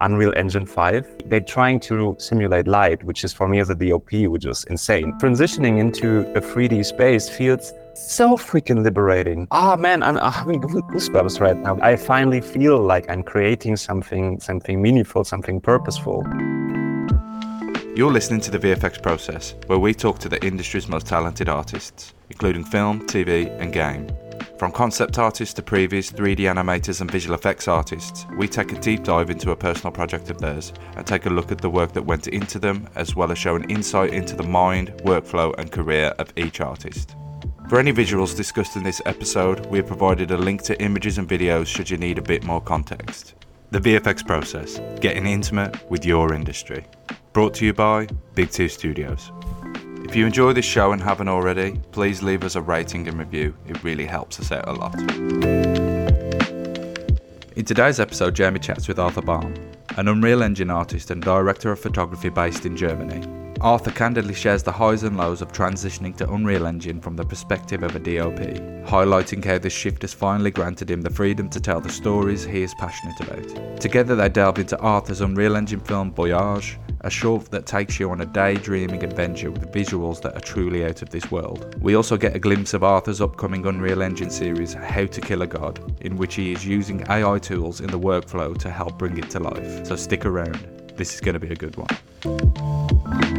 Unreal Engine 5. They're trying to simulate light, which is for me as a DOP, which is insane. Transitioning into a 3D space feels so freaking liberating. Ah, man, I'm, I'm having goosebumps right now. I finally feel like I'm creating something, something meaningful, something purposeful. You're listening to the VFX process, where we talk to the industry's most talented artists, including film, TV, and game. From concept artists to previs 3D animators and visual effects artists, we take a deep dive into a personal project of theirs and take a look at the work that went into them, as well as show an insight into the mind, workflow, and career of each artist. For any visuals discussed in this episode, we have provided a link to images and videos should you need a bit more context. The VFX process, getting intimate with your industry. Brought to you by Big Two Studios. If you enjoy this show and haven't already, please leave us a rating and review. It really helps us out a lot. In today's episode, Jamie chats with Arthur Baum, an Unreal Engine artist and director of photography based in Germany. Arthur candidly shares the highs and lows of transitioning to Unreal Engine from the perspective of a DOP, highlighting how this shift has finally granted him the freedom to tell the stories he is passionate about. Together, they delve into Arthur's Unreal Engine film Voyage, a short that takes you on a daydreaming adventure with visuals that are truly out of this world. We also get a glimpse of Arthur's upcoming Unreal Engine series, How to Kill a God, in which he is using AI tools in the workflow to help bring it to life. So stick around, this is going to be a good one.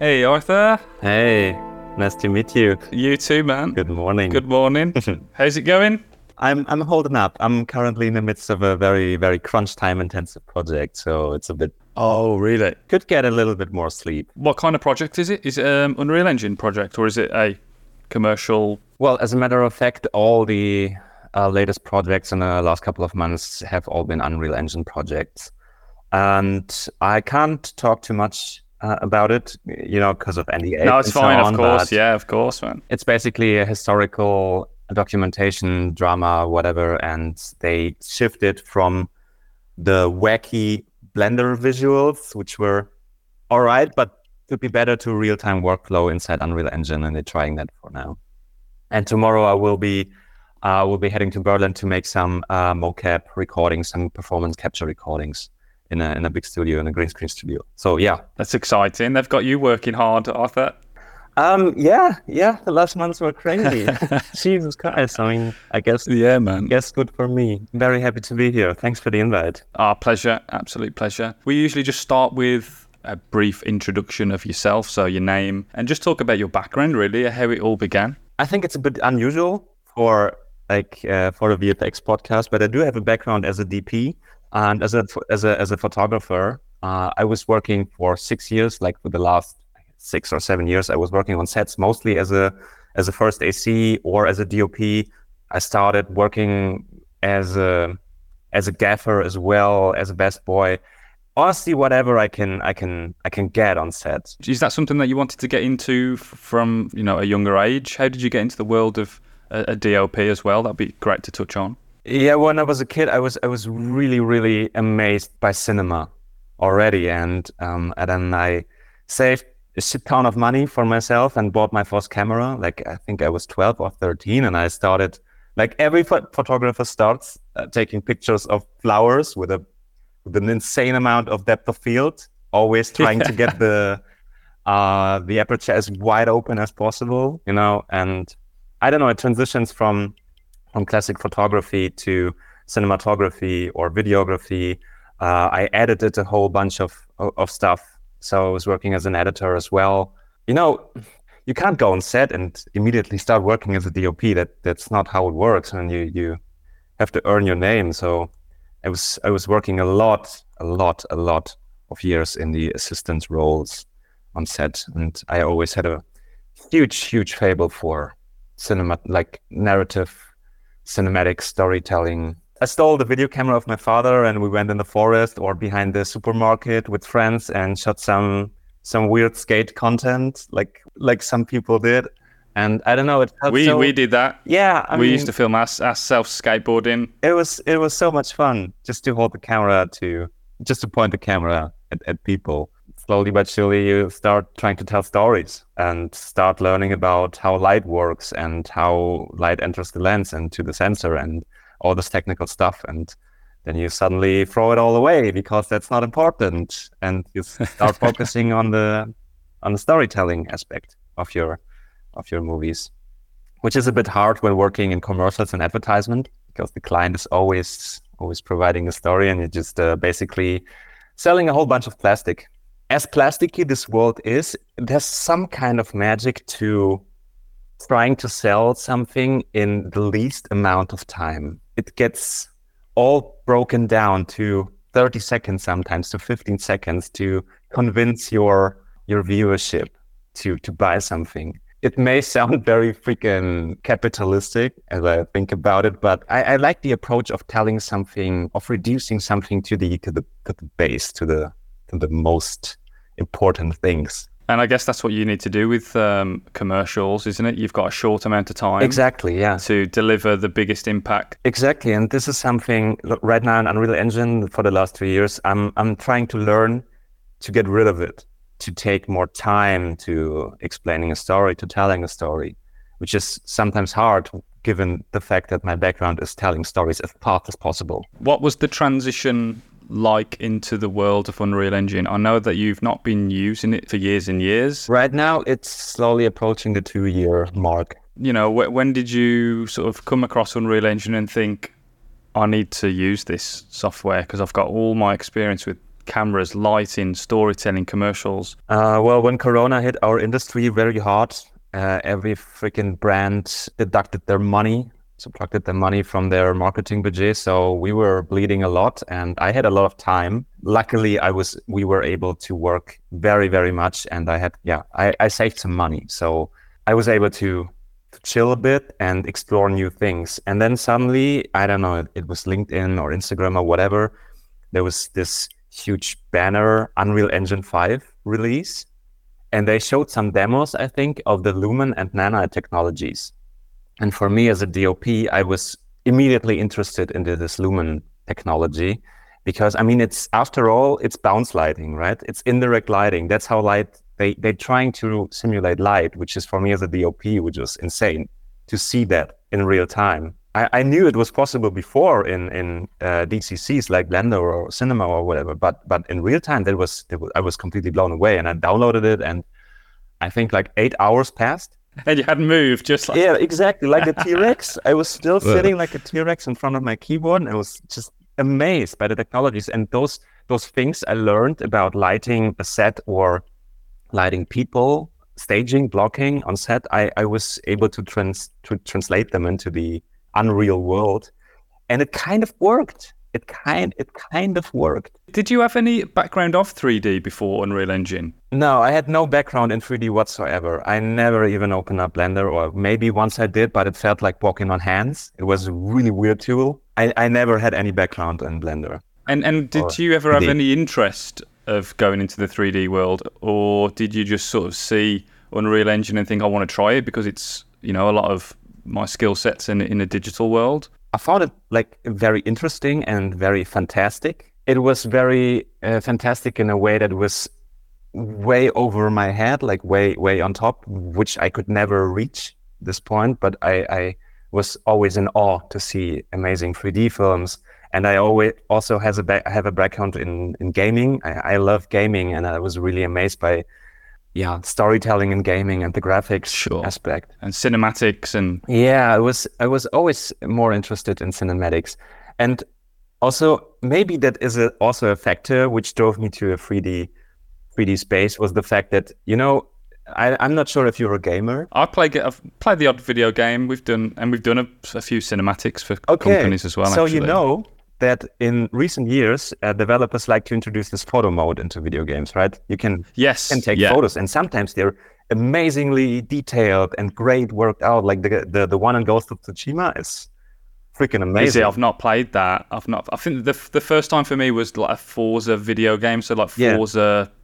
Hey, Arthur. Hey, nice to meet you. You too, man. Good morning. Good morning. How's it going? I'm I'm holding up. I'm currently in the midst of a very very crunch time intensive project, so it's a bit. Oh, really? Could get a little bit more sleep. What kind of project is it? Is it um, Unreal Engine project or is it a commercial? Well, as a matter of fact, all the uh, latest projects in the last couple of months have all been Unreal Engine projects, and I can't talk too much uh, about it, you know, because of NDA. No, it's fine, so on, of course. Yeah, of course, man. It's basically a historical documentation, drama, whatever, and they shifted from the wacky Blender visuals, which were all right, but could be better to real-time workflow inside Unreal Engine, and they're trying that for now. And tomorrow I will be uh, will be heading to Berlin to make some uh, mocap recordings, some performance capture recordings in a in a big studio, in a green screen studio. So yeah, that's exciting. They've got you working hard, Arthur. Um, yeah, yeah. The last months were crazy. Jesus Christ! I mean, I guess. Yeah, man. Guess good for me. Very happy to be here. Thanks for the invite. Our pleasure. Absolute pleasure. We usually just start with a brief introduction of yourself, so your name, and just talk about your background, really, how it all began. I think it's a bit unusual for like uh, for a VFX podcast, but I do have a background as a DP. And as a as a as a photographer, uh, I was working for six years. Like for the last six or seven years, I was working on sets mostly as a as a first AC or as a DOP. I started working as a as a gaffer as well as a best boy. Honestly, whatever I can I can I can get on set. Is that something that you wanted to get into from you know a younger age? How did you get into the world of a, a DOP as well? That'd be great to touch on. Yeah, when I was a kid, I was I was really really amazed by cinema already, and um, and then I saved a shit ton of money for myself and bought my first camera. Like I think I was twelve or thirteen, and I started like every photographer starts uh, taking pictures of flowers with a with an insane amount of depth of field, always trying to get the uh, the aperture as wide open as possible, you know. And I don't know, it transitions from from classic photography to cinematography or videography. Uh, I edited a whole bunch of, of stuff. So I was working as an editor as well. You know, you can't go on set and immediately start working as a DOP. That that's not how it works. And you you have to earn your name. So I was I was working a lot, a lot, a lot of years in the assistant roles on set, and I always had a huge, huge fable for cinema, like narrative cinematic storytelling. I stole the video camera of my father and we went in the forest or behind the supermarket with friends and shot some some weird skate content like like some people did. And I don't know, it we so, we did that. Yeah, I we mean, used to film us ourselves skateboarding. It was it was so much fun just to hold the camera to just to point the camera at, at people slowly but surely you start trying to tell stories and start learning about how light works and how light enters the lens and to the sensor and all this technical stuff and then you suddenly throw it all away because that's not important, and you start focusing on the on the storytelling aspect of your of your movies, which is a bit hard when working in commercials and advertisement because the client is always always providing a story, and you're just uh, basically selling a whole bunch of plastic. As plasticky this world is, there's some kind of magic to trying to sell something in the least amount of time. It gets all broken down to 30 seconds sometimes to 15 seconds to convince your your viewership to to buy something. It may sound very freaking capitalistic as I think about it, but I, I like the approach of telling something, of reducing something to the to the to the base, to the the most important things. And I guess that's what you need to do with um, commercials, isn't it? You've got a short amount of time. Exactly, yeah. To deliver the biggest impact. Exactly, and this is something right now in Unreal Engine for the last two years. I'm I'm trying to learn to get rid of it, to take more time to explaining a story, to telling a story, which is sometimes hard given the fact that my background is telling stories as fast as possible. What was the transition like into the world of Unreal Engine? I know that you've not been using it for years and years. Right now, it's slowly approaching the two year mark. You know, wh- when did you sort of come across Unreal Engine and think, I need to use this software because I've got all my experience with cameras, lighting, storytelling, commercials? Uh, well, when Corona hit our industry very hard, uh, every freaking brand deducted their money subtracted the money from their marketing budget. So we were bleeding a lot and I had a lot of time. Luckily I was we were able to work very, very much and I had yeah, I, I saved some money. So I was able to, to chill a bit and explore new things. And then suddenly, I don't know, it, it was LinkedIn or Instagram or whatever, there was this huge banner Unreal Engine 5 release. And they showed some demos, I think, of the Lumen and Nanite technologies and for me as a DOP, I was immediately interested into this Lumen technology because I mean, it's after all, it's bounce lighting, right? It's indirect lighting. That's how light they they're trying to simulate light, which is for me as a DOP, which was insane to see that in real time. I, I knew it was possible before in in uh, DCCs like Blender or Cinema or whatever, but but in real time, that was, that was I was completely blown away, and I downloaded it, and I think like eight hours passed, and you hadn't moved, just like yeah, exactly, like a T Rex. I was still sitting like a T Rex in front of my keyboard, and I was just amazed by the technologies and those those things I learned about lighting a set or lighting people, staging, blocking on set. I I was able to trans to translate them into the unreal world, and it kind of worked it kind it kind of worked. Did you have any background of 3D before Unreal Engine? No, I had no background in 3D whatsoever. I never even opened up Blender, or maybe once I did, but it felt like walking on hands. It was a really weird tool. I, I never had any background in Blender. And and did you ever 3D. have any interest of going into the 3D world, or did you just sort of see Unreal Engine and think I want to try it because it's you know a lot of my skill sets in in a digital world? I found it like very interesting and very fantastic. It was very uh, fantastic in a way that was way over my head, like way way on top, which I could never reach this point. But I, I was always in awe to see amazing 3D films. And I always also has a ba- have a background in in gaming. I, I love gaming, and I was really amazed by yeah storytelling and gaming and the graphics sure. aspect and cinematics and yeah i was i was always more interested in cinematics and also maybe that is a, also a factor which drove me to a 3d 3d space was the fact that you know I, I'm not sure if you're a gamer. I play. I've played the odd video game. We've done, and we've done a, a few cinematics for okay. companies as well. So actually. you know, that in recent years, uh, developers like to introduce this photo mode into video games, right? You can yes can take yeah. photos, and sometimes they're amazingly detailed and great worked out. Like the the, the one in Ghost of Tsushima is freaking amazing. See, I've not played that. I've not. I think the the first time for me was like a Forza video game, so like Forza. Yeah.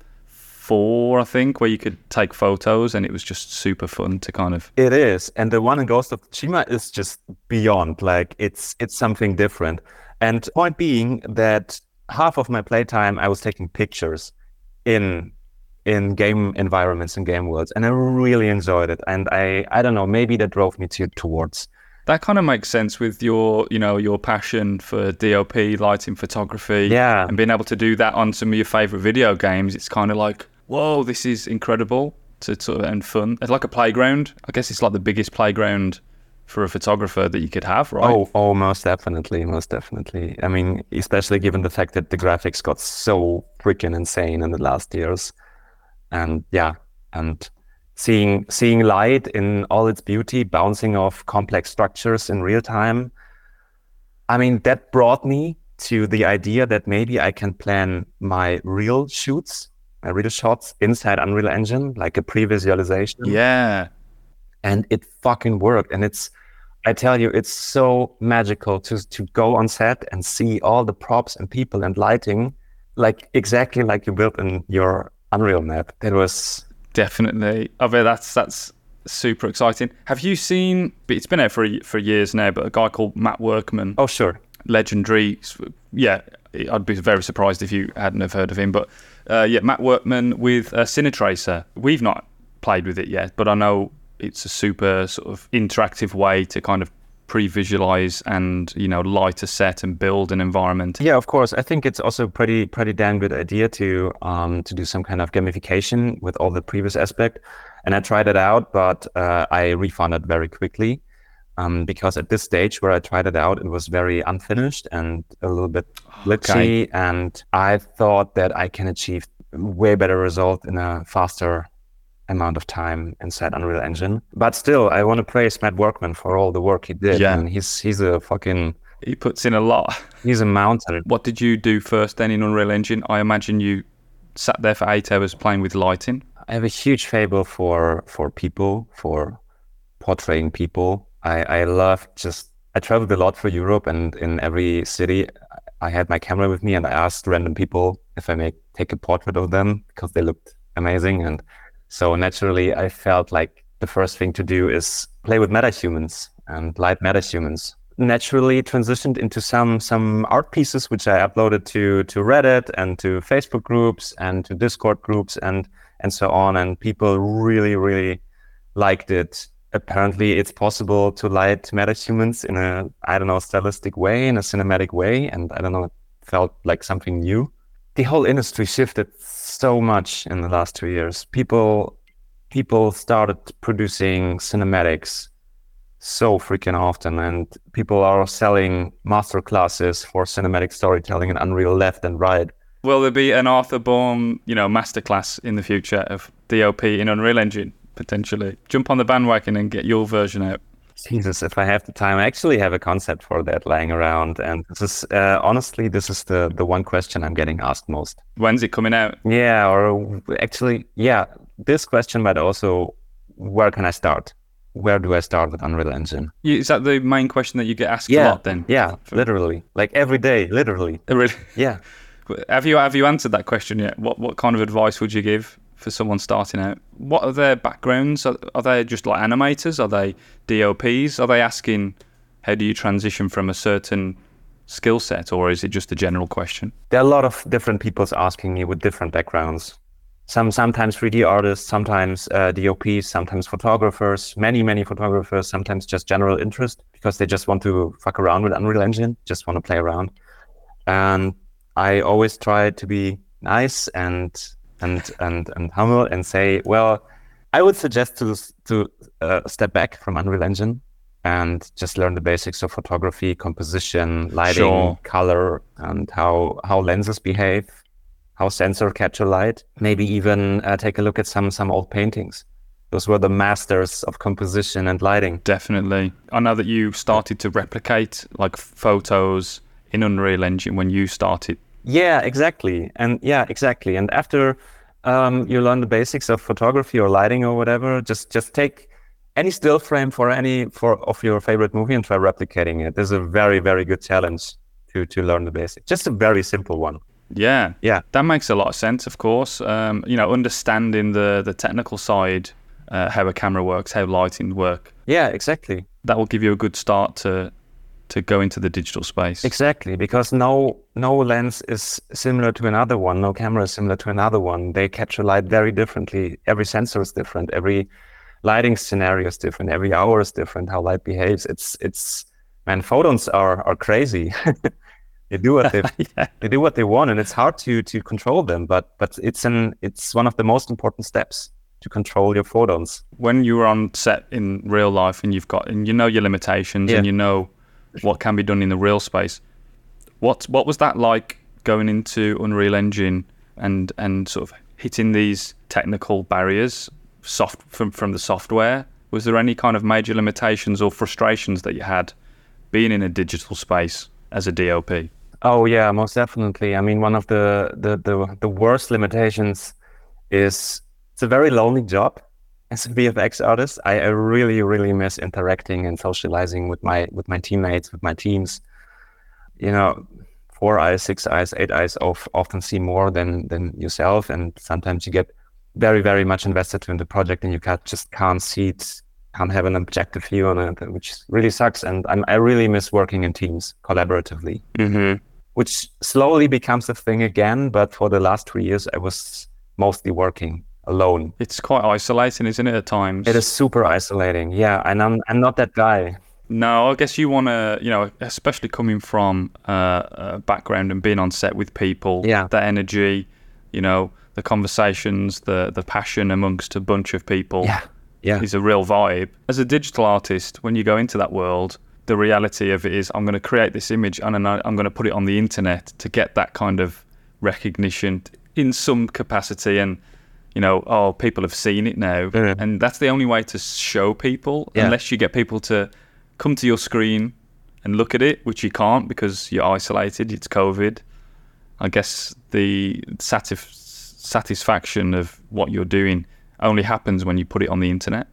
Four, I think, where you could take photos, and it was just super fun to kind of. It is, and the one in Ghost of Tsushima is just beyond. Like it's it's something different. And point being that half of my playtime I was taking pictures in in game environments and game worlds, and I really enjoyed it. And I I don't know, maybe that drove me to towards That kind of makes sense with your, you know, your passion for DOP, lighting, photography, Yeah. and being able to do that on some of your favorite video games. It's kind of like, whoa, this is incredible to sort of and fun. It's like a playground. I guess it's like the biggest playground for a photographer that you could have, right? Oh, oh, most definitely, most definitely. I mean, especially given the fact that the graphics got so freaking insane in the last years, and yeah, and seeing seeing light in all its beauty, bouncing off complex structures in real time. I mean, that brought me to the idea that maybe I can plan my real shoots, my real shots inside Unreal Engine, like a pre-visualization yeah. And it fucking worked. And it's, I tell you, it's so magical to to go on set and see all the props and people and lighting, like exactly like you built in your Unreal map. That was Definitely. I bet that's that's super exciting. Have you seen? It's been out for for years now, but a guy called Matt Workman, oh sure, legendary. Yeah, I'd be very surprised if you hadn't have heard of him. But uh, yeah, Matt Workman with uh, Cinetracer. We've not played with it yet, but I know it's a super sort of interactive way to kind of pre-visualize and you know light a set and build an environment. yeah, of course. I think it's also pretty pretty damn good idea to um to do some kind of gamification with all the previs aspect. And I tried it out, but uh, I refunded very quickly. Um, because at this stage where I tried it out, it was very unfinished and a little bit glitchy. And I thought that I can achieve way better result in a faster amount of time inside Unreal Engine. But still, I want to praise Matt Workman for all the work he did. Yeah. And he's he's a fucking He puts in a lot. he's a mountain. What did you do first then in Unreal Engine? I imagine you sat there for eight hours playing with lighting. I have a huge fable for for people, for portraying people. I, I love just I traveled a lot for Europe and in every city I had my camera with me and I asked random people if I may take a portrait of them because they looked amazing and so naturally I felt like the first thing to do is play with metahumans and light metahumans. Naturally transitioned into some some art pieces which I uploaded to to Reddit and to Facebook groups and to Discord groups and and so on. And people really really liked it. Apparently it's possible to light metahumans in a i don't know stylistic way in a cinematic way. And i don't know it felt like something new the whole industry shifted so much in the last two years people people started producing cinematics so freaking often and people are selling master classes for cinematic storytelling in unreal left and right Will there be an Arthur Baum, you know, masterclass in the future of DOP in Unreal Engine potentially? Jump on the bandwagon and get your version out. Jesus, if I have the time, I actually have a concept for that lying around, and this is uh, honestly, this is the the one question I'm getting asked most. When's it coming out? Yeah, or actually, yeah, this question, but also, where can I start? Where do I start with Unreal Engine? Is that the main question that you get asked a lot then? yeah, literally, like every day, literally. Really? Yeah. Have you have you answered that question yet? What what kind of advice would you give for someone starting out? What are their backgrounds? Are, are they just like animators? Are they DOPs? Are they asking how do you transition from a certain skill set, or is it just a general question? there are a lot of different people asking me with different backgrounds. Some sometimes 3D artists, sometimes uh, DOPs, sometimes photographers, many many photographers, sometimes just general interest because they just want to fuck around with Unreal Engine, just want to play around. And I always try to be nice and and and and humble and say, well, I would suggest to to uh, step back from Unreal Engine and just learn the basics of photography, composition, lighting, Sure. color, and how how lenses behave, how sensor capture light. Maybe even uh, take a look at some some old paintings. Those were the masters of composition and lighting. Definitely. I know that you started to replicate like photos in Unreal Engine when you started. Yeah, exactly. And yeah, exactly. And after um, you learn the basics of photography or lighting or whatever, just just take any still frame for any for of your favorite movie and try replicating it. There's a very very good challenge to to learn the basics. Just a very simple one. Yeah, Yeah. that makes a lot of sense. Of course, um, you know, understanding the the technical side, uh, how a camera works, how lighting work, Yeah, exactly. that will give you a good start to to go into the digital space. Exactly, because no no lens is similar to another one. No camera is similar to another one. They capture light very differently. Every sensor is different. Every lighting scenario is different. Every hour is different. How light behaves. It's it's man, photons are are crazy. they do what they yeah. they do what they want, and it's hard to to control them. But but it's an it's one of the most important steps to control your photons. When you are on set in real life, and you've got and you know your limitations, yeah. and you know what can be done in the real space. What what was that like going into Unreal Engine and and sort of hitting these technical barriers soft from from the software? Was there any kind of major limitations or frustrations that you had being in a digital space as a DOP? Oh yeah, most definitely. I mean, one of the the the, the worst limitations is it's a very lonely job as a VFX artist. I, really really miss interacting and socializing with my with my teammates, with my teams. You know, four eyes, six eyes, eight eyes of, often see more than than yourself, and sometimes you get very very much invested in the project, and you can't, just can't see it, can't have an objective view on it, which really sucks. And I'm, i really miss working in teams collaboratively, mm-hmm. which slowly becomes a thing again. But for the last three years, I was mostly working alone. It's quite isolating, isn't it? At times, it is super isolating. Yeah, and I'm I'm not that guy. No, I guess you want to, you know, especially coming from uh, a background and being on set with people, yeah. that energy, you know, the conversations, the the passion amongst a bunch of people, yeah, yeah, is a real vibe. As a digital artist, when you go into that world, the reality of it is, I'm going to create this image and I'm going to put it on the internet to get that kind of recognition in some capacity and you know, oh, people have seen it now, yeah. and that's the only way to show people. Yeah. Unless you get people to come to your screen and look at it, which you can't because you're isolated. It's COVID. I guess the satisf- satisfaction of what you're doing only happens when you put it on the internet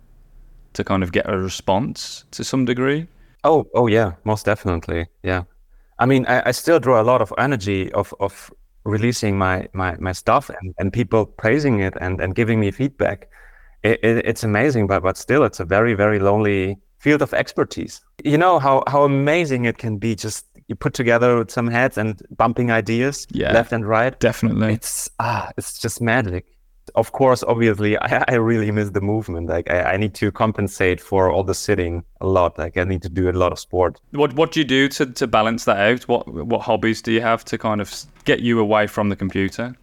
to kind of get a response to some degree. Oh, oh yeah, most definitely. Yeah. I mean, I, I still draw a lot of energy of, of releasing my, my, my stuff and, and people praising it and, and giving me feedback. It, it, it's amazing, but, but still, it's a very, very lonely field of expertise. You know how how amazing it can be just you put together some heads and bumping ideas yeah, left and right. Definitely. It's ah, it's just magic. Of course, obviously, I, I really miss the movement. Like I, I need to compensate for all the sitting a lot. Like I need to do a lot of sport. What what do you do to, to balance that out? What what hobbies do you have to kind of get you away from the computer?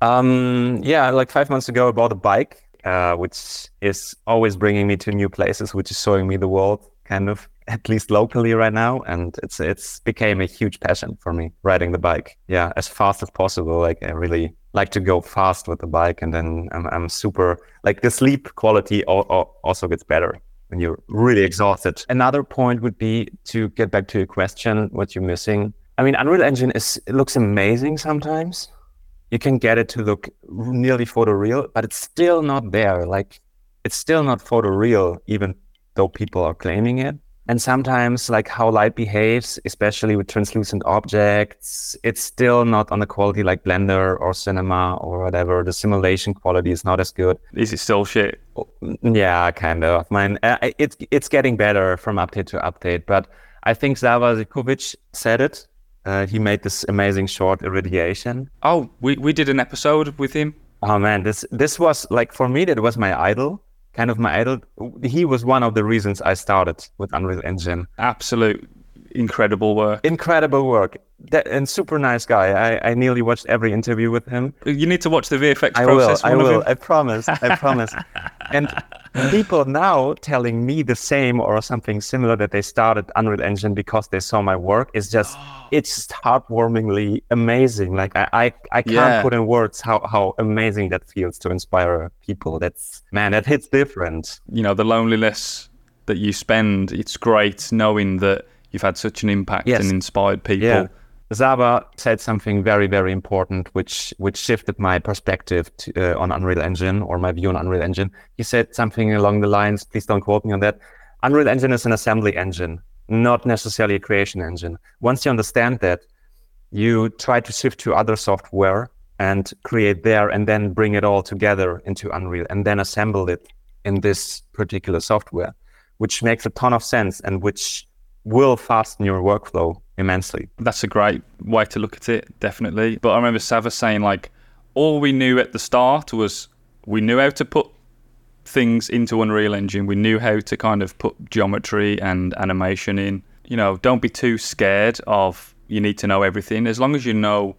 Um, yeah, like five months ago, I bought a bike uh, which is always bringing me to new places, which is showing me the world, kind of at least locally right now. And it's it's became a huge passion for me riding the bike. Yeah, as fast as possible. Like I really like to go fast with the bike, and then I'm, I'm super like the sleep quality also gets better when you're really exhausted. Another point would be to get back to your question, what you're missing. I mean, Unreal Engine is it looks amazing sometimes, you can get it to look nearly photoreal, but it's still not there. Like it's still not photoreal, even though people are claiming it. And sometimes, like how light behaves, especially with translucent objects, it's still not on the quality like Blender or Cinema or whatever. The simulation quality is not as good. Is it still shit? Yeah, kind of. Mine, uh, it's it's getting better from update to update. But I think Sava Zivkovic said it uh, he made this amazing short irradiation. Oh, we, we did an episode with him. Oh man, this this was like for me that was my idol, kind of my idol. He was one of the reasons I started with Unreal Engine. Absolute incredible work. Incredible work. That, and super nice guy. I, I nearly watched every interview with him. You need to watch the VFX I process. Will, I will. I promise. I promise. And people now telling me the same or something similar that they started Unreal Engine because they saw my work is just it's just heartwarmingly amazing. Like I I, I can't yeah. put in words how how amazing that feels to inspire people. That's man, that hits different. You know, the loneliness that you spend, it's great knowing that you've had such an impact yes. and inspired people. Yeah. Sava said something very, very important, which which shifted my perspective to, uh, on Unreal Engine or my view on Unreal Engine. He said something along the lines, please don't quote me on that. Unreal Engine is an assembly engine, not necessarily a creation engine. Once you understand that, you try to shift to other software and create there, and then bring it all together into Unreal, and then assemble it in this particular software, which makes a ton of sense and which will fasten your workflow immensely. That's a great way to look at it, definitely. But I remember Sava saying like all we knew at the start was we knew how to put things into Unreal Engine. We knew how to kind of put geometry and animation in. You know, don't be too scared of you need to know everything. As long as you know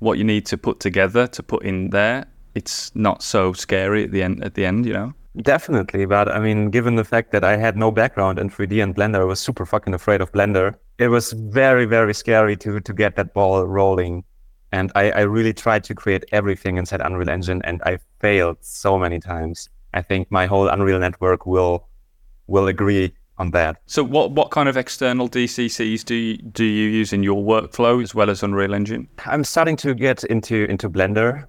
what you need to put together to put in there, it's not so scary at the end. At the end, you know. Definitely, but I mean, given the fact that I had no background in 3D and Blender, I was super fucking afraid of Blender. It was very, very scary to to get that ball rolling, and I, I really tried to create everything inside Unreal Engine, and I failed so many times. I think my whole Unreal network will will agree on that. So, what what kind of external DCCs do you, do you use in your workflow as well as Unreal Engine? I'm starting to get into into Blender,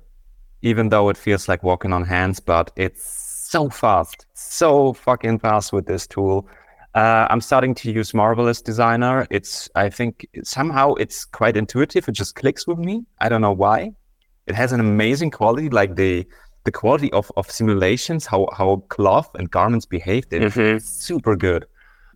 even though it feels like walking on hands, but it's so fast, so fucking fast with this tool. Uh, I'm starting to use Marvelous Designer. It's, I think somehow it's quite intuitive. It just clicks with me. I don't know why. It has an amazing quality, like the the quality of, of simulations, how how cloth and garments behave. It's mm-hmm. super good.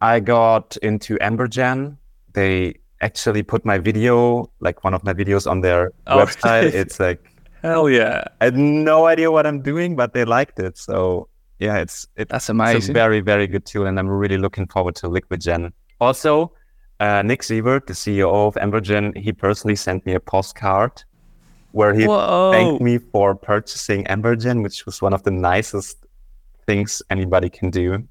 I got into Embergen. They actually put my video, like one of my videos, on their oh, website. it's like Hell yeah! I had no idea what I'm doing, but they liked it. So yeah, it's it, that's amazing. It's a very very good tool, and I'm really looking forward to LiquiGen. Also, uh, Nick Seavert, the CEO of Embergen, he personally sent me a postcard where he Whoa. thanked me for purchasing Embergen, which was one of the nicest things anybody can do.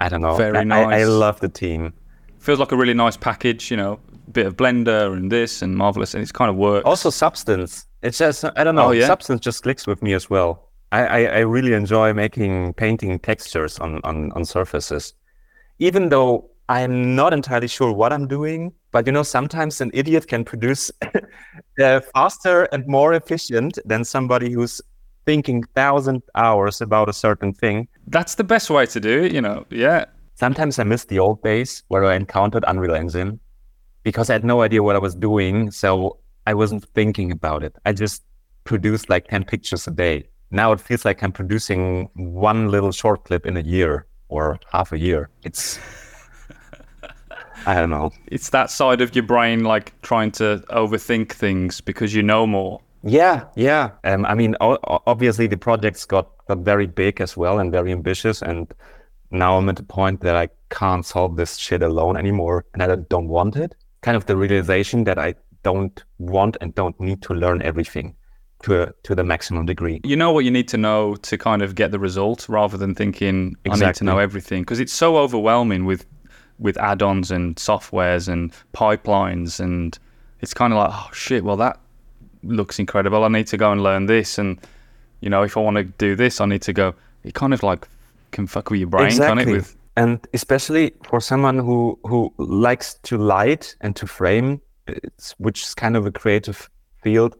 I don't know. Very I, nice. I, I love the team. Feels like a really nice package, you know, bit of Blender and this and Marvelous, and it's kind of works. Also, Substance. It's just I don't know. Oh, yeah? Substance just clicks with me as well. I, I, I really enjoy making painting textures on, on on surfaces, even though I'm not entirely sure what I'm doing. But you know, sometimes an idiot can produce uh, faster and more efficient than somebody who's thinking thousand hours about a certain thing. That's the best way to do it, you know. Yeah. Sometimes I miss the old days where I encountered Unreal Engine because I had no idea what I was doing. So I wasn't thinking about it. I just produced like 10 pictures a day. Now it feels like I'm producing one little short clip in a year or half a year. It's, I don't know. It's that side of your brain like trying to overthink things because you know more. Yeah, yeah. Um, I mean, obviously the projects got, got very big as well and very ambitious. And now I'm at the point that I can't solve this shit alone anymore and I don't want it. Kind of the realization that I don't want and don't need to learn everything to a, to the maximum degree. You know what you need to know to kind of get the result, rather than thinking exactly. I need to know everything, because it's so overwhelming with with add-ons and softwares and pipelines, and it's kind of like oh shit, well that looks incredible. I need to go and learn this, and you know if I want to do this, I need to go. It kind of like can fuck with your brain, exactly. can it? With and especially for someone who who likes to light and to frame which is kind of a creative field.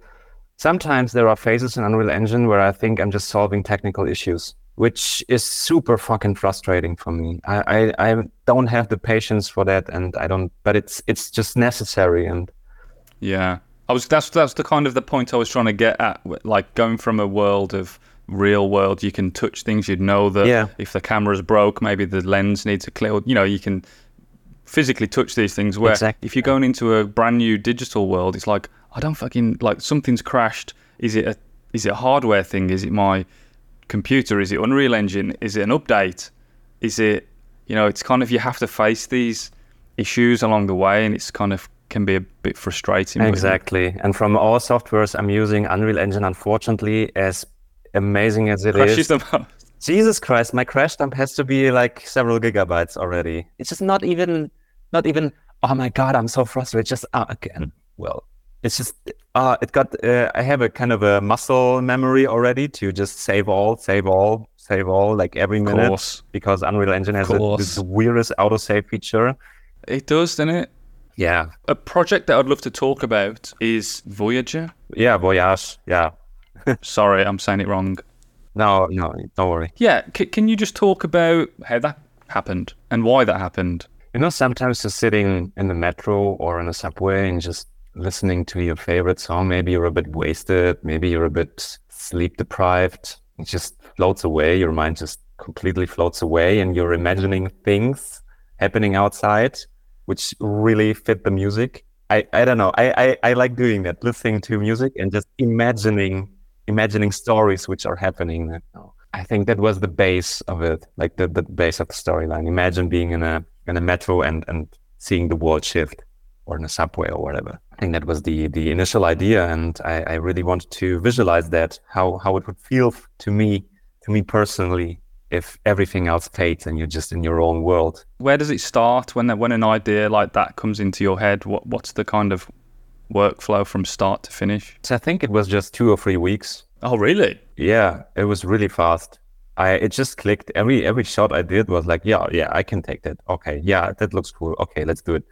Sometimes there are phases in Unreal Engine where I think I'm just solving technical issues, which is super fucking frustrating for me. I, I, I don't have the patience for that, and I don't. But it's it's just necessary. And yeah, I was that's that's the kind of the point I was trying to get at. Like going from a world of real world, you can touch things. You'd know that yeah. if the camera's broke, maybe the lens needs a clear. You know, you can physically touch these things. Where exactly. if you're going into a brand new digital world, it's like I don't fucking like something's crashed. Is it a is it a hardware thing? Is it my computer? Is it Unreal Engine? Is it an update? Is it you know? It's kind of you have to face these issues along the way, and it's kind of can be a bit frustrating. Exactly. And from all softwares I'm using, Unreal Engine, unfortunately, as amazing as it Crashes is, Jesus Christ, my crash dump has to be like several gigabytes already. It's just not even, not even. Oh my god, I'm so frustrated. Just uh, again, well, it's just uh, it got. Uh, I have a kind of a muscle memory already to just save all, save all, save all, like every minute Course. because Unreal Engine has a, this weirdest autosave feature. It does, doesn't it? Yeah. A project that I'd love to talk about is Voyager. Yeah, Voyage. Yeah. Sorry, I'm saying it wrong. No, no, don't worry. Yeah, C- can you just talk about how that happened and why that happened? You know, sometimes just sitting in the metro or in the subway and just listening to your favorite song, maybe you're a bit wasted, maybe you're a bit sleep deprived. It just floats away. Your mind just completely floats away, and you're imagining things happening outside, which really fit the music. I, I don't know. I, I, I like doing that, listening to music and just imagining imagining stories which are happening. I think that was the base of it, like the, the base of the storyline. Imagine being in a in a metro and and seeing the world shift, or in a subway or whatever. I think that was the the initial idea, and I, I really wanted to visualize that how how it would feel to me to me personally if everything else fades and you're just in your own world. Where does it start when when an idea like that comes into your head? What what's the kind of workflow from start to finish? So I think it was just two or three weeks. Oh, really? Yeah, it was really fast. I it just clicked. Every every shot I did was like, yeah, yeah, I can take that. Okay, yeah, that looks cool. Okay, let's do it.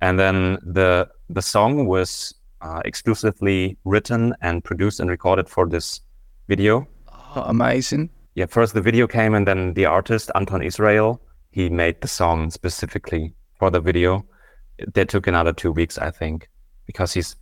And then the the song was uh, exclusively written and produced and recorded for this video. Oh, amazing yeah, first the video came and then the artist, Anton Israel, he made the song specifically for the video. That took another two weeks, I think, because he's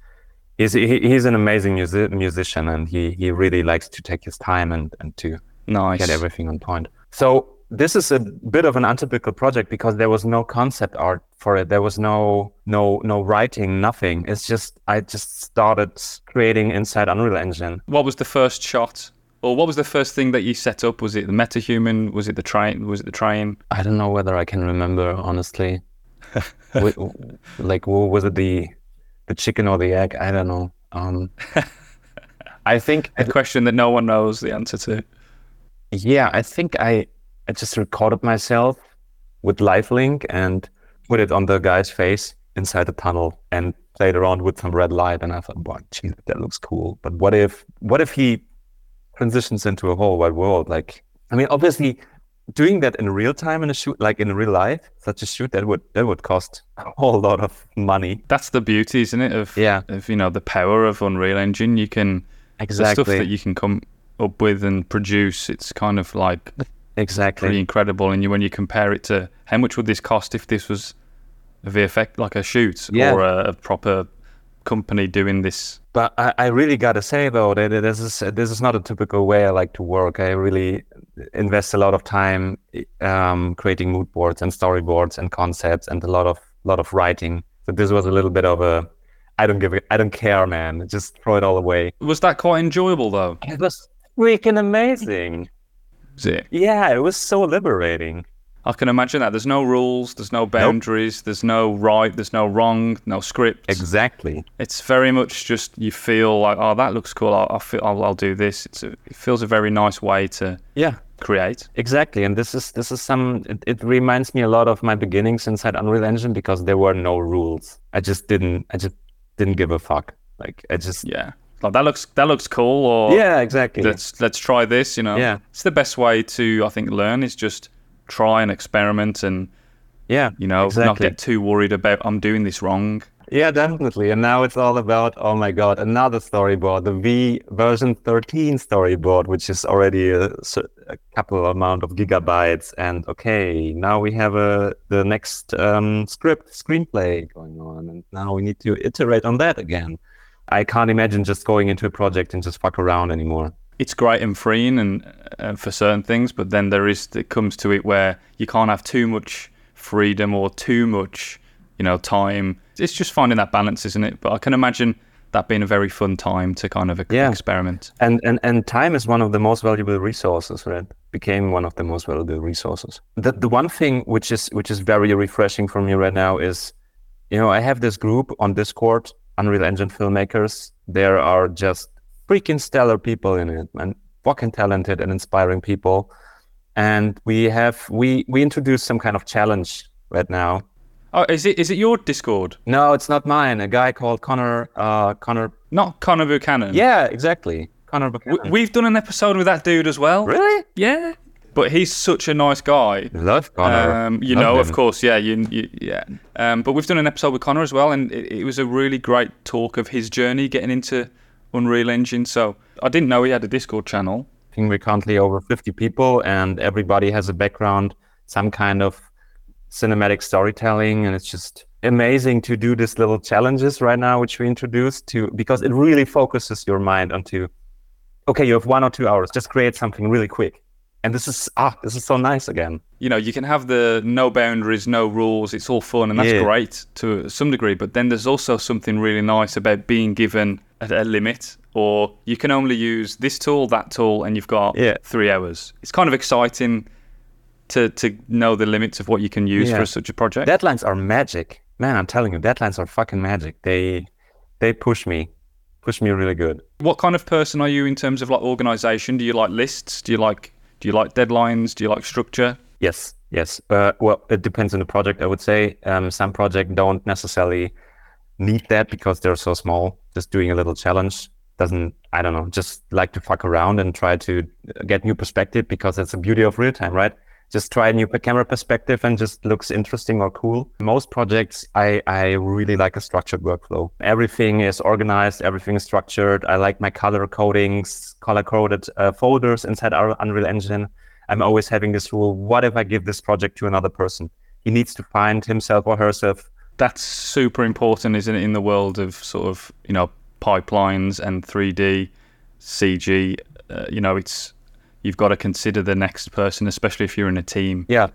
he's he's an amazing music, musician and he he really likes to take his time and and to nice. get everything on point. So this is a bit of an untypical project because there was no concept art for it. There was no no no writing, nothing. It's just I just started creating inside Unreal Engine. What was the first shot or what was the first thing that you set up? Was it the metahuman? Was it the train? Was it the train? I don't know whether I can remember honestly. like, was it the the chicken or the egg? I don't know. Um, I think a question that no one knows the answer to. Yeah, I think I I just recorded myself with LiveLink and put it on the guy's face inside the tunnel and played around with some red light. And I thought, wow, geez, that looks cool. But what if what if he transitions into a whole wide world. Like, I mean, obviously, doing that in real time in a shoot, like in real life, such a shoot, that would that would cost a whole lot of money. That's the beauty, isn't it? Of yeah, of you know the power of Unreal Engine. You can exactly the stuff that you can come up with and produce. It's kind of like exactly pretty incredible. And you when you compare it to how much would this cost if this was a VFX like a shoot yeah. or a, a proper company doing this. But I, I really got to say though that this is this is not a typical way I like to work. I really invest a lot of time um, creating mood boards and storyboards and concepts and a lot of lot of writing. So this was a little bit of a I don't give it I don't care, man. Just throw it all away. Was that quite enjoyable though? It was freaking amazing. Yeah, it was so liberating. I can imagine that. There's no rules, there's no boundaries, nope. there's no right, there's no wrong, no script. Exactly. It's very much just you feel like, oh, that looks cool. I'll, I'll, feel, I'll, I'll do this. It's a, it feels a very nice way to yeah create. Exactly, and this is this is some. It, it reminds me a lot of my beginnings inside Unreal Engine because there were no rules. I just didn't. I just didn't give a fuck. Like I just yeah. Like that looks that looks cool. Or yeah, exactly. Let's let's try this. You know. Yeah. It's the best way to I think learn is just try and experiment and yeah, you know, exactly. not get too worried about I'm doing this wrong. Yeah, definitely. And now it's all about oh my god, another storyboard, the V version 13 storyboard, which is already a, a couple amount of gigabytes. And okay, now we have a the next um, script screenplay going on, and now we need to iterate on that again. I can't imagine just going into a project and just fuck around anymore it's great and freeing and uh, for certain things, but then there is it comes to it where you can't have too much freedom or too much, you know, time. It's just finding that balance, isn't it? But I can imagine that being a very fun time to kind of yeah. experiment. And and and time is one of the most valuable resources, right? Became one of the most valuable resources. The the one thing which is which is very refreshing for me right now is, you know, I have this group on Discord, Unreal Engine filmmakers. There are just freaking stellar people in it, and fucking talented and inspiring people. And we have we we introduced some kind of challenge right now. Oh, is it is it your Discord? No, it's not mine. A guy called Connor uh Connor Not Connor Buchanan. Yeah, exactly. Connor Buchanan. We, have done an episode with that dude as well. Really? Yeah. But he's such a nice guy. Love Connor. Um, you Love know, him. of course, yeah, you, you yeah. Um, but we've done an episode with Connor as well, and it, it was a really great talk of his journey getting into Unreal Engine. So I didn't know he had a Discord channel. I think we're currently over 50 people, and everybody has a background, some kind of cinematic storytelling, and it's just amazing to do these little challenges right now, which we introduced to because it really focuses your mind onto. Okay, you have one or two hours. Just create something really quick and this is ah this is so nice again you know you can have the no boundaries no rules it's all fun and that's yeah. great to some degree but then there's also something really nice about being given a, a limit, or you can only use this tool, that tool, and you've got Yeah. three hours. It's kind of exciting to to know the limits of what you can use Yeah. for such a project. Deadlines are magic, man. I'm telling you, deadlines are fucking magic. They they push me, push me really good. what kind of person are you in terms of like organization? Do you like lists? Do you like do you like deadlines? Do you like structure? Yes, yes. Uh, well, it depends on the project. I would say um, some projects don't necessarily need that because they're so small. Just doing a little challenge doesn't. I don't know. Just like to fuck around and try to get new perspective because that's the beauty of real time, right? Just try a new camera perspective and just looks interesting or cool. Most projects, I I really like a structured workflow. Everything is organized. Everything is structured. I like my color codings, color coded uh, folders inside our Unreal Engine. I'm always having this rule. What if I give this project to another person? He needs to find himself or herself. That's super important, isn't it, in the world of sort of you know pipelines and 3D, CG. Uh, you know, it's you've got to consider the next person, especially if you're in a team. Yeah.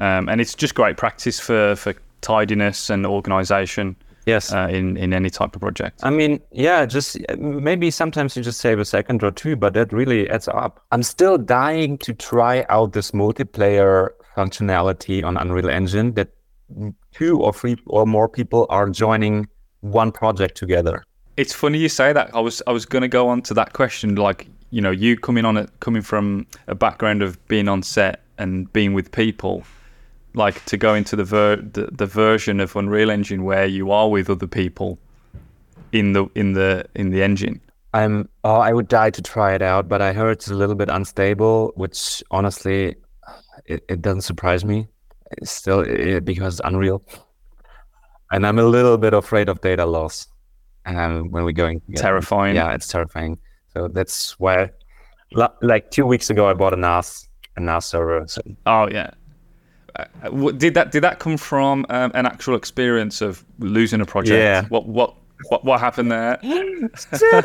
Um, and it's just great practice for for tidiness and organization Yes. uh, in in any type of project. I mean, yeah, just maybe sometimes you just save a second or two, but that really adds up. I'm still dying to try out this multiplayer functionality on Unreal Engine that two or three or more people are joining one project together. It's funny you say that. I was I was going to go on to that question. Like you know, you coming on it, coming from a background of being on set and being with people, like to go into the ver- the, the version of Unreal Engine where you are with other people in the in the in the engine. I'm oh, I would die to try it out, but I heard it's a little bit unstable, which honestly, it, it doesn't surprise me. Still because it's Unreal, and I'm a little bit afraid of data loss. Um, when we're going yeah, Terrifying. yeah, it's terrifying. So that's why, like two weeks ago, I bought a NAS, a NAS server. So Oh yeah. Uh, did that did that come from um, an actual experience of losing a project? Yeah. What what what what happened there? Dude,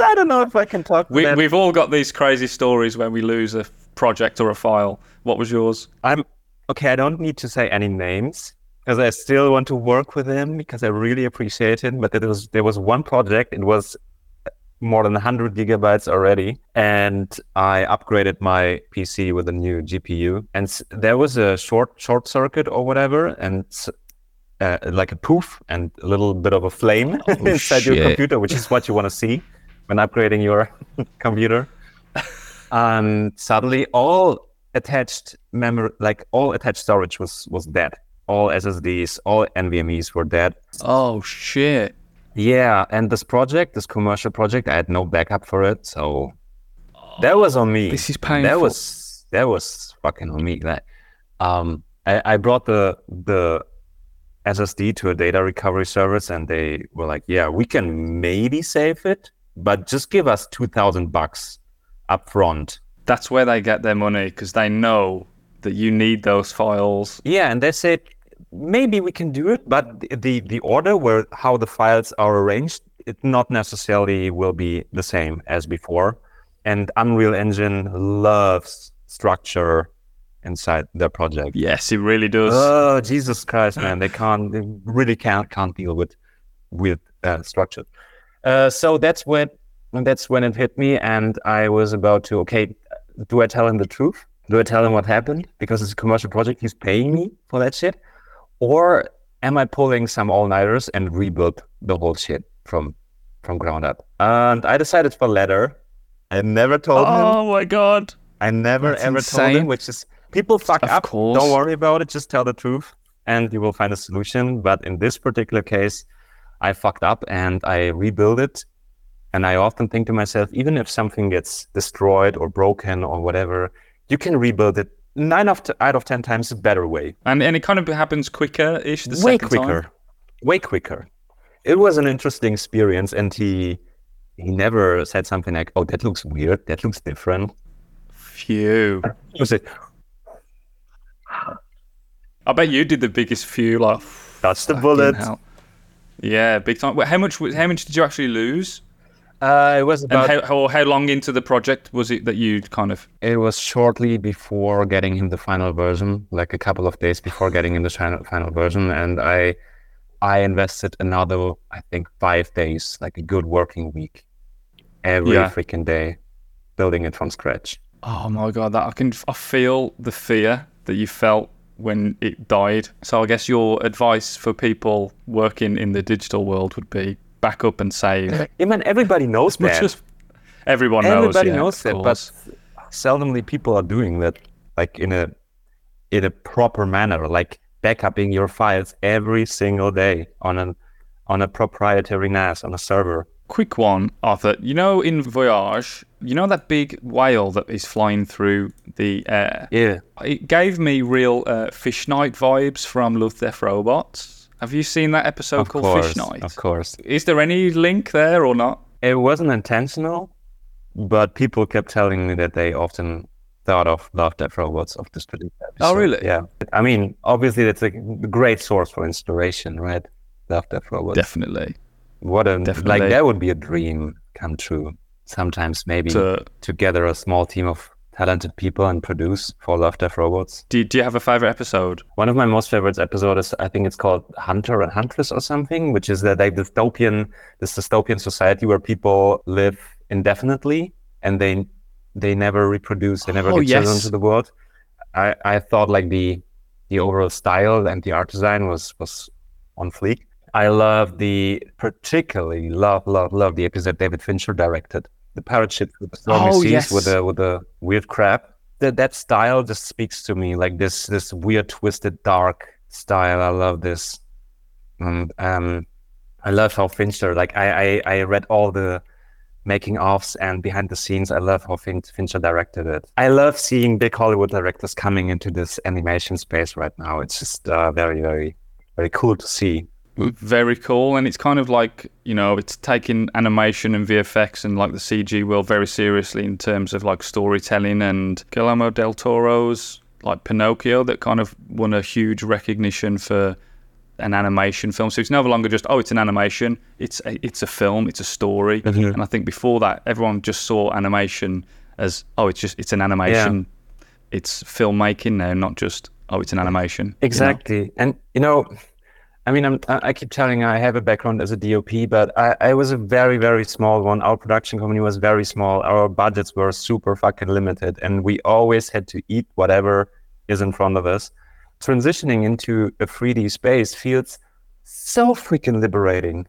I don't know if I can talk. We, that. we've all got these crazy stories when we lose a project or a file. What was yours? I'm okay. I don't need to say any names because I still want to work with him because I really appreciate it. But there was there was one project. It was more than 100 gigabytes already, and I upgraded my PC with a new GPU. And there was a short short circuit or whatever, and uh, like a poof and a little bit of a flame inside your computer, which is what you want to see when upgrading your computer. And suddenly, all attached memory, like all attached storage, was was dead. All SSDs, all NVMe's were dead. Oh shit! Yeah, and this project, this commercial project, I had no backup for it, so that was on me. This is painful. That was that was fucking on me. That um, I, I brought the the SSD to a data recovery service, and they were like, "Yeah, we can maybe save it, but just give us two thousand bucks up front." That's where they get their money because they know that you need those files. Yeah, and they said maybe we can do it, but the the, order where how the files are arranged, it not necessarily will be the same as before. And Unreal Engine loves structure inside their project. Yes, it really does. Oh Jesus Christ, man! They can't, they really can't can't deal with with uh, structure. Uh, so that's when that's when it hit me, and I was about to okay, do I tell him the truth? Do I tell him what happened because it's a commercial project? He's paying me for that shit, or am I pulling some all nighters and rebuild the whole shit from from ground up? And I decided for latter. I never told him. oh my god! I never That's ever told him, which is people fuck Of up. course. Don't worry about it. Just tell the truth, and you will find a solution. But in this particular case, I fucked up and I rebuilt it. And I often think to myself, even if something gets destroyed or broken or whatever, you can rebuild it nine of t- out of ten times a better way, And and it kind of happens quicker ish the way quicker, time. way quicker. It was an interesting experience, and he he never said something like, "Oh, that looks weird. That looks different." Phew! He was like, I bet you did the biggest few. Like "That's the bullet." hell. Yeah, big time. How much? How much did you actually lose? Uh, it was And about how, how how long into the project was it that you kind of? It was shortly before getting him the final version, like a couple of days before getting him the final, final version, and I, I invested another, I think, five days, like a good working week, every Yeah. freaking day, building it from scratch. Oh my god, that I can I feel the fear that you felt when it died. So I guess your advice for people working in the digital world would be back up and save. Yeah, man, everybody knows that. everyone knows. Everybody yeah, knows that, course. but seldomly people are doing that, like in a in a proper manner, like backupping your files every single day on an on a proprietary NAS on a server. quick one, Arthur. You know, in Voyage, you know that big whale that is flying through the air. Yeah, It gave me real uh, Fish Night vibes from Love Death Robots. Have you seen that episode of called course, Fish Night? of course. Is there any link there or not? It wasn't intentional, but people kept telling me that they often thought of Love Death Robots of this particular episode. Oh, really? Yeah. I mean, obviously, that's a great source for inspiration, right? Love Death Robots. Definitely. What a Definitely. like that would be a dream come true. Sometimes maybe To, to gather a small team of talented people and produce for Love Death Robots. do, do you have a favorite episode? One of my most favorite episodes is I think it's called Hunter and Huntress or something, which is that like dystopian this dystopian society where people live indefinitely and they they never reproduce, they never Oh, get children to the world. I, I thought like the the overall style and the art design was was on fleek. I love the particularly love love love the episode David Fincher directed, the pirate ship with the stormy Oh, seas yes. with the with the weird crab. That that style just speaks to me like this this weird twisted dark style. I love this, and um, I love how Fincher like I I, I read all the making offs and behind the scenes. I love how fin- Fincher directed it. I love seeing big Hollywood directors coming into this animation space right now. It's just uh, very, very, very cool to see. Very cool, and it's kind of like you know, it's taking animation and VFX and like the CG world very seriously in terms of like storytelling. And Guillermo del Toro's like Pinocchio that kind of won a huge recognition for an animation film. So it's no longer just oh, it's an animation. It's a, it's a film. It's a story. Mhm. And I think before that, everyone just saw animation as oh, it's just it's an animation. It's filmmaking now, not just oh, it's an animation. you know? Exactly. And, you know, I mean, I'm, I keep telling I have a background as a DOP, but I, I was a very, very small one. Our production company was very small. Our budgets were super fucking limited, and we always had to eat whatever is in front of us. Transitioning into a 3D space feels so freaking liberating.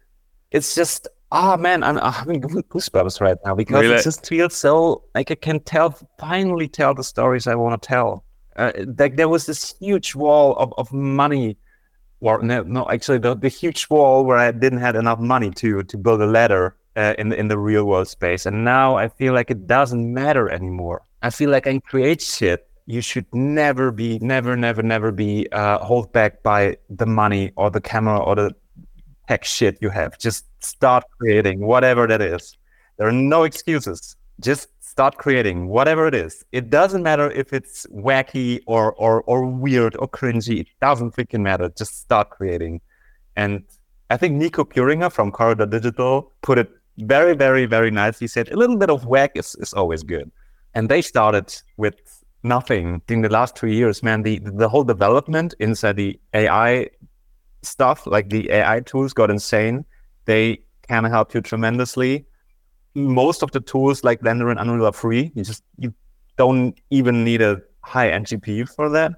It's just, ah, man, I'm, I'm having goosebumps right now because Really? it just feels so like I can tell, finally tell the stories I want to tell. Uh, like there was this huge wall of, of money or no, no, actually the, the huge wall where I didn't have enough money to to build a ladder uh, in the in the real world space, and now I feel like it doesn't matter anymore. I feel like I create shit. You should never be, never, never, never be uh, hold back by the money or the camera or the tech shit you have. Just start creating whatever that is. There are no excuses. Just start creating whatever it is. It doesn't matter if it's wacky or or or weird or cringy. It doesn't freaking matter. Just start creating. And I think Niko Pueringer from Corridor Digital put it very, very, very nicely. He said a little bit of whack is, is always good. And they started with nothing in the last two years, man. The the whole development inside the AI stuff, like the AI tools, got insane. They can help you tremendously. Most of the tools like Blender and Unreal are free. You just you don't even need a high end GPU for that.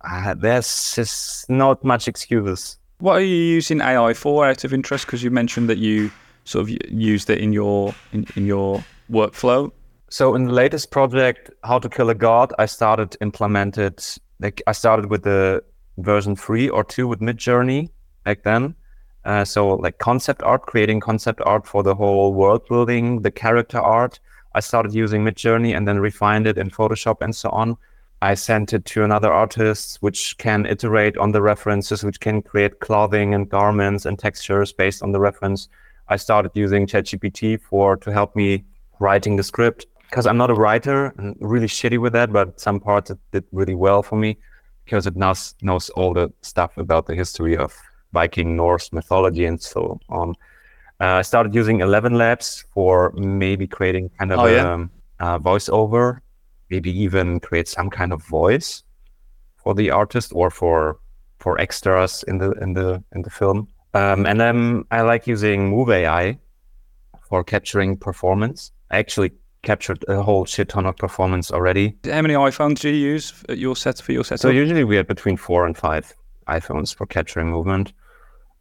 Uh, there's just not much excuses. What are you using AI for out of interest? Because you mentioned that you sort of used it in your in, in your workflow. So in the latest project, How to Kill a God, I started implemented like I started with the version three or two with Midjourney back then. Uh, so like concept art, creating concept art for the whole world building, the character art. I started using Midjourney and then refined it in Photoshop and so on. I sent it to another artist, which can iterate on the references, which can create clothing and garments and textures based on the reference. I started using ChatGPT for to help me writing the script because I'm not a writer and really shitty with that, but some parts it did really well for me because it knows knows all the stuff about the history of Viking Norse mythology and so on. Uh, I started using Eleven Labs for maybe creating kind of Oh, a, yeah? um, a voiceover, maybe even create some kind of voice for the artist or for for extras in the in the in the film. Um, and then I like using Move AI for capturing performance. I actually captured a whole shit ton of performance already. How many iPhones do you use at your set for your setup? So usually we have between four and five iPhones for capturing movement,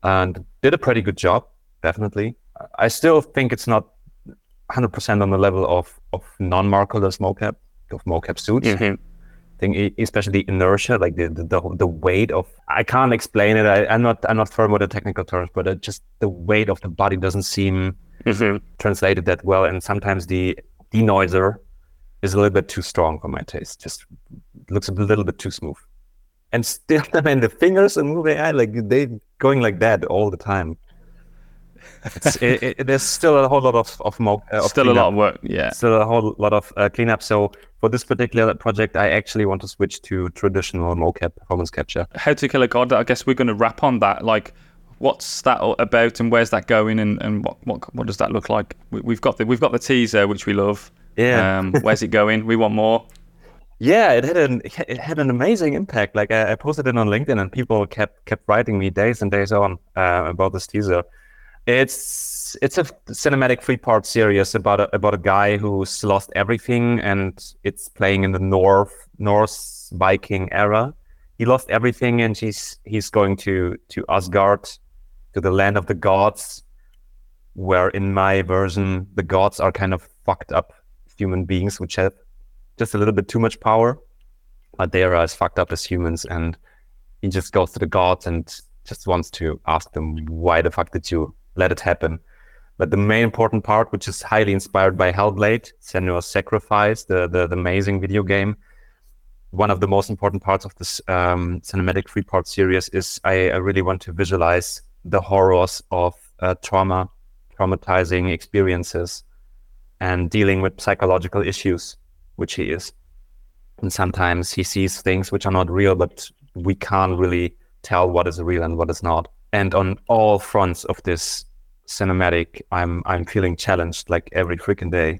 and did a pretty good job. Definitely, I still think it's not 100% on the level of of non-markerless mocap of mocap suits. Mm-hmm. I think especially inertia, like the, the the weight of I can't explain it. I, am not I'm not firm with the technical terms, but it just the weight of the body doesn't seem mm-hmm. translated that well, and sometimes the denoiser is a little bit too strong for my taste. Just looks a little bit too smooth. And still, I mean, the fingers and moving AI, like they going like that all the time. it, it, there's still a whole lot of of, mo- uh, of still cleanup. a lot of work. Yeah, still a whole lot of uh, cleanup. So for this particular project, I actually want to switch to traditional mocap performance capture. How to kill a god? I guess we're going to wrap on that. Like, what's that about, and where's that going, and, and what, what what does that look like? We, have got the we've got the teaser, which we love. Yeah. Um, where's it going? We want more. Yeah, it had an it had an amazing impact. Like I, I, posted it on LinkedIn, and people kept kept writing me days and days on uh, about this teaser. It's it's a cinematic three part series about a, about a guy who's lost everything, and it's playing in the North Norse Viking era. He lost everything, and he's he's going to to Asgard, to the land of the gods, where in my version the gods are kind of fucked up human beings which have just a little bit too much power. But they are as fucked up as humans, and he just goes to the gods and just wants to ask them, why the fuck did you let it happen? But the main important part, which is highly inspired by Hellblade, Senua's Sacrifice, the, the, the amazing video game, one of the most important parts of this um, cinematic three part series is I, I, really want to visualize the horrors of uh, trauma, traumatizing experiences, and dealing with psychological issues which he is. And sometimes he sees things which are not real, but we can't really tell what is real and what is not. And on all fronts of this cinematic, I'm I'm feeling challenged like every freaking day.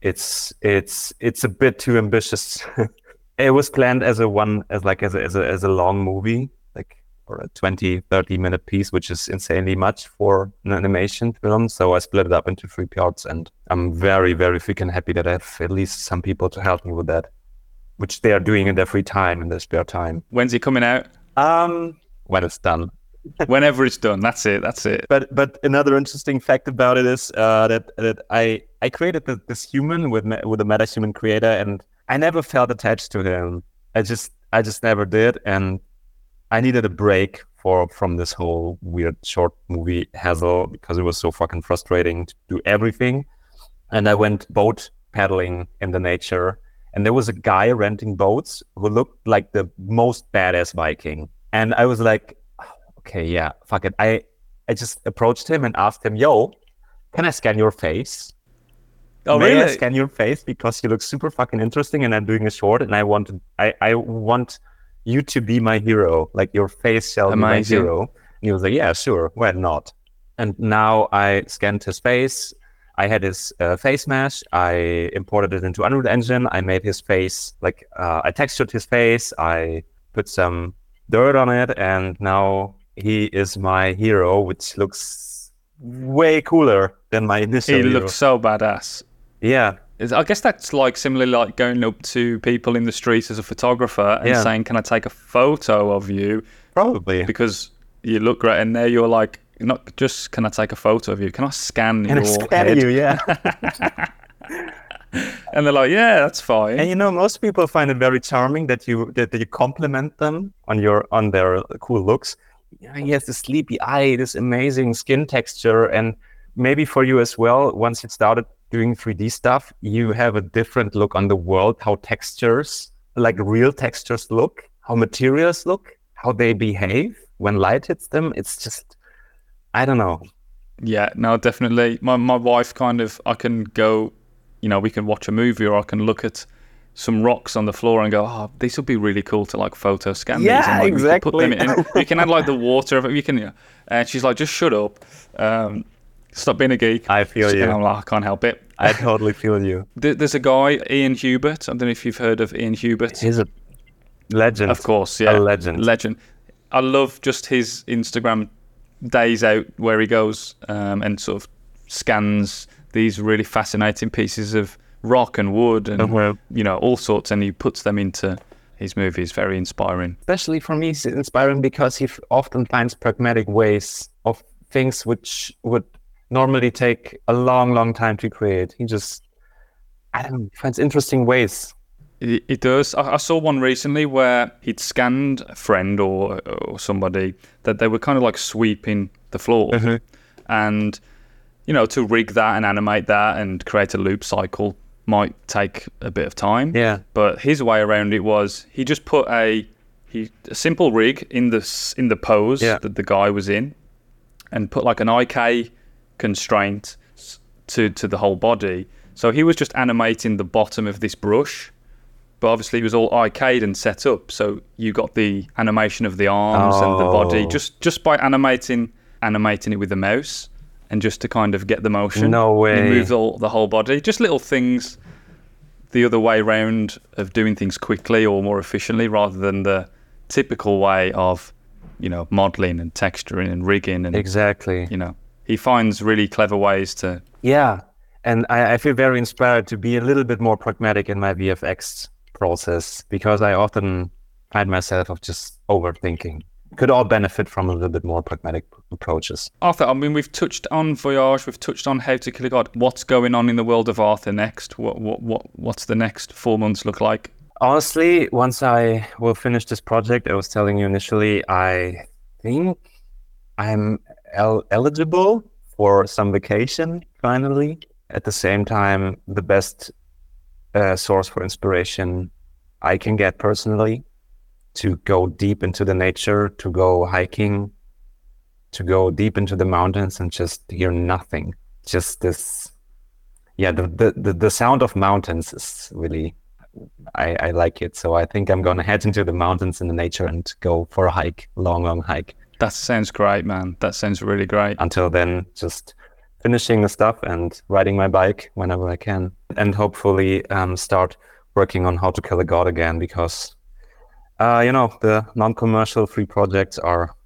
It's it's it's a bit too ambitious. it was planned as a one as like as a, as a as a long movie, or a 20, 30 minute piece, which is insanely much for an animation film. So I split it up into three parts and I'm very, very freaking happy that I have at least some people to help me with that, which they are doing in their free time, in their spare time. When's it coming out? Um, when it's done. Whenever it's done, that's it. That's it. But but another interesting fact about it is uh, that that I I created this human with with a metahuman creator, and I never felt attached to him. I just I just never did, and I needed a break for from this whole weird short movie hassle because it was so fucking frustrating to do everything. And I went boat paddling in the nature, and there was a guy renting boats who looked like the most badass Viking. And I was like, okay, yeah, fuck it. I I just approached him and asked him, "Yo, can I scan your face?" Oh, May really? I scan your face because you look super fucking interesting, and I'm doing a short, and I want to, I I want you to be my hero. Like your face shall Amazing. be my hero. And he was like, yeah, sure, why not? And now I scanned his face. I had his uh, face mesh. I imported it into Unreal Engine. I made his face like uh, I textured his face. I put some dirt on it, and now he is my hero, which looks way cooler than my initial. He hero. looks so badass. Yeah, I guess that's like similarly like going up to people in the streets as a photographer and Yeah. saying, "Can I take a photo of you?" probably. Because you look great, and there you're like, not just can I take a photo of you? Can I scan Can I scan head? you? Yeah. And they're like, "Yeah, that's fine." And you know, most people find it very charming that you that, that you compliment them on your on their cool looks. Yeah, he has this sleepy eye, this amazing skin texture, and maybe for you as well. Once you started doing 3D stuff, you have a different look on the world. How textures, like real textures, look, how materials look, how they behave when light hits them. It's just, I don't know. Yeah, no, definitely. My my wife kind of I can go, you know, we can watch a movie or I can look at some rocks on the floor and go, oh, these would be really cool to like photo scan these. Yeah, and, like, we can Put them exactly. in. You can add like the water of it. You can, yeah. And she's like, just shut up. Um, stop being a geek. I feel And you. I'm like, I can't help it. I totally feel you. There's a guy, Ian Hubert. I don't know if you've heard of Ian Hubert. He's a legend. Of course, yeah. A legend. Legend. I love just his Instagram days out where he goes um, and sort of scans these really fascinating pieces of rock and wood and Uh-huh. you know all sorts, and he puts them into his movies. Very inspiring. especially for me, it's inspiring because he often finds pragmatic ways of things which would normally take a long, long time to create. He just, I don't know, finds interesting ways. It, it does. I, I saw one recently where he'd scanned a friend or or somebody that they were kind of like sweeping the floor, mm-hmm. and you know to rig that and animate that and create a loop cycle might take a bit of time. Yeah. But his way around it was he just put a he a simple rig in the in the pose Yeah. that the guy was in, and put like an IK constraint to to the whole body. So he was just animating the bottom of this brush, but obviously it was all IK'd and set up. So you got the animation of the arms and the body Oh. just just by animating animating it with the mouse and just to kind of get the motion. No way. move the, the whole body. Just little things the other way round of doing things quickly or more efficiently rather than the typical way of, you know, modeling and texturing and rigging and Exactly. you know. He finds really clever ways to Yeah. And I, I feel very inspired to be a little bit more pragmatic in my VFX process because I often find myself of just overthinking. Could all benefit from a little bit more pragmatic approaches. Arthur, I mean, we've touched on Voyage, we've touched on How to Kill a God. What's going on in the world of Arthur next? What, what, what, what's the next four months look like? Honestly, once I will finish this project, I was telling you initially, I think I'm el- eligible for some vacation finally. At the same time, the best uh, source for inspiration I can get personally to go deep into the nature, to go hiking, to go deep into the mountains and just hear nothing. Just this, yeah, the, the, the, sound of mountains is really I, I like it. So I think I'm gonna head into the mountains in the nature and go for a hike, long, long hike. That sounds great, man. That sounds really great. Until then, just finishing the stuff and riding my bike whenever I can, and hopefully um, start working on how to kill a god again because, uh, you know, the non-commercial free projects are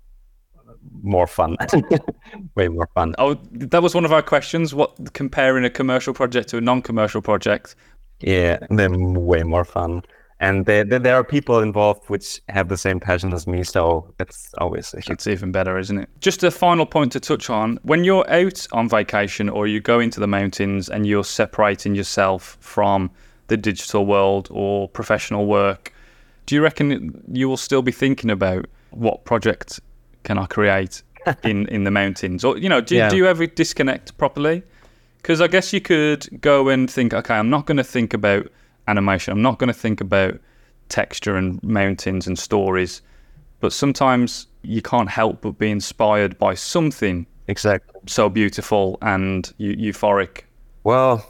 more fun, way more fun. Oh, that was one of our questions. What comparing a commercial project to a non-commercial project? Yeah, they're way more fun. And there, there, there are people involved which have the same passion as me, so it's always a even better, isn't it? Just a final point to touch on. When you're out on vacation or you go into the mountains and you're separating yourself from the digital world or professional work, do you reckon you will still be thinking about what project can I create in, in the mountains? Or, you know, do, Yeah. do you ever disconnect properly? Because I guess you could go and think, okay, I'm not going to think about animation. I'm not going to think about texture and mountains and stories. But sometimes you can't help but be inspired by something Exactly. so beautiful and eu- euphoric. Well,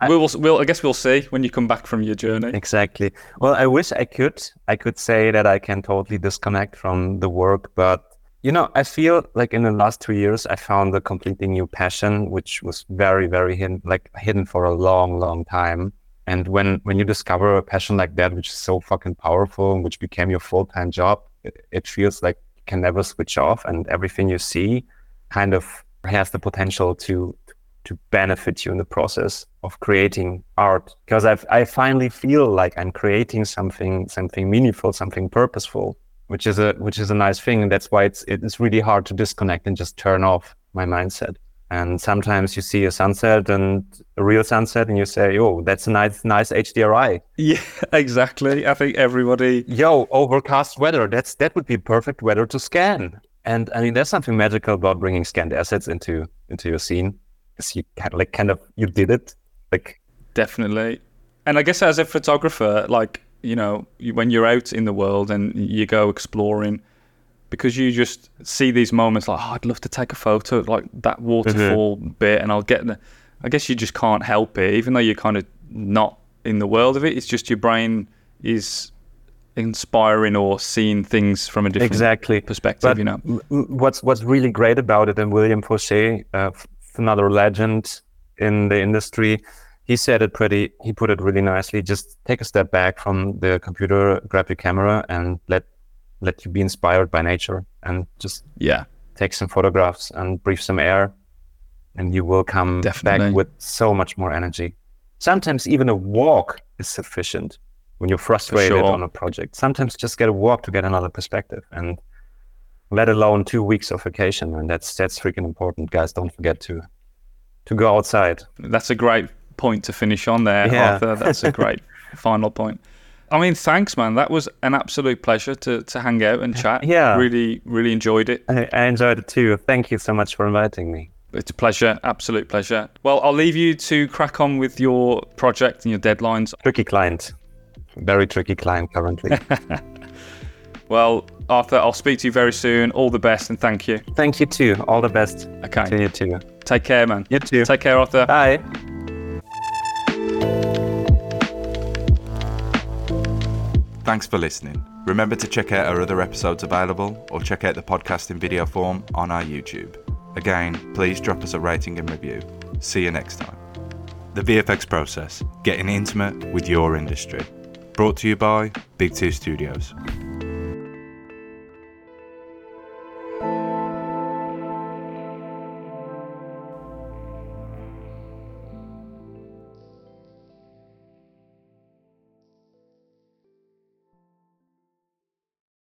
I- we'll, we'll, I guess we'll see when you come back from your journey. exactly. Well, I wish I could. I could say that I can totally disconnect from the work, but you know, I feel like in the last two years, I found a completely new passion, which was very, very hidden, like hidden for a long, long time. And when when you discover a passion like that, which is so fucking powerful, which became your full time job, it, it feels like you can never switch off, and everything you see kind of has the potential to to benefit you in the process of creating art. Because I I finally feel like I'm creating something something meaningful, something purposeful, which is a which is a nice thing, and that's why it's it's really hard to disconnect and just turn off my mindset. And sometimes you see a sunset and a real sunset, and you say, "Oh, that's a nice, nice HDRI." Yeah, exactly. I think everybody. Yo, overcast weather. That's that would be perfect weather to scan. And I mean, there's something magical about bringing scanned assets into into your scene, because you kind of like kind of you did it. Like Definitely. And I guess as a photographer, like, you know, when you're out in the world and you go exploring, because you just see these moments like, oh, I'd love to take a photo, like that waterfall bit, and I'll get the. I guess you just can't help it, even though you're kind of not in the world of it. It's just your brain is inspiring or seeing things from a different exactly. perspective, But you know. what's what's really great about it, and William Faucher, uh, another legend in the industry, he said it pretty. He put it really nicely. Just take a step back from the computer, grab your camera, and let let you be inspired by nature, and just Yeah. take some photographs and breathe some air. and you will come Definitely. back with so much more energy. Sometimes even a walk is sufficient when you're frustrated sure. on a project. Sometimes just get a walk to get another perspective and let alone two weeks of vacation. And that's that's freaking important. Guys, don't forget to to go outside. That's a great point to finish on there, Yeah. Arthur. That's a great final point. I mean, thanks, man. That was an absolute pleasure to, to hang out and chat. Yeah. Really, really enjoyed it. I, I enjoyed it too. Thank you so much for inviting me. It's a pleasure, absolute pleasure. Well, I'll leave you to crack on with your project and your deadlines. Tricky client. Very tricky client currently. Well, Arthur, I'll speak to you very soon. All the best and thank you. Thank you too. All the best to Okay. you too. Take care, man. You too. Take care, Arthur. Bye. Thanks for listening. Remember to check out our other episodes available or check out the podcast in video form on our YouTube. Again, please drop us a rating and review. See you next time. The VFX Process Getting Intimate with Your Industry. Brought to you by Big Two Studios.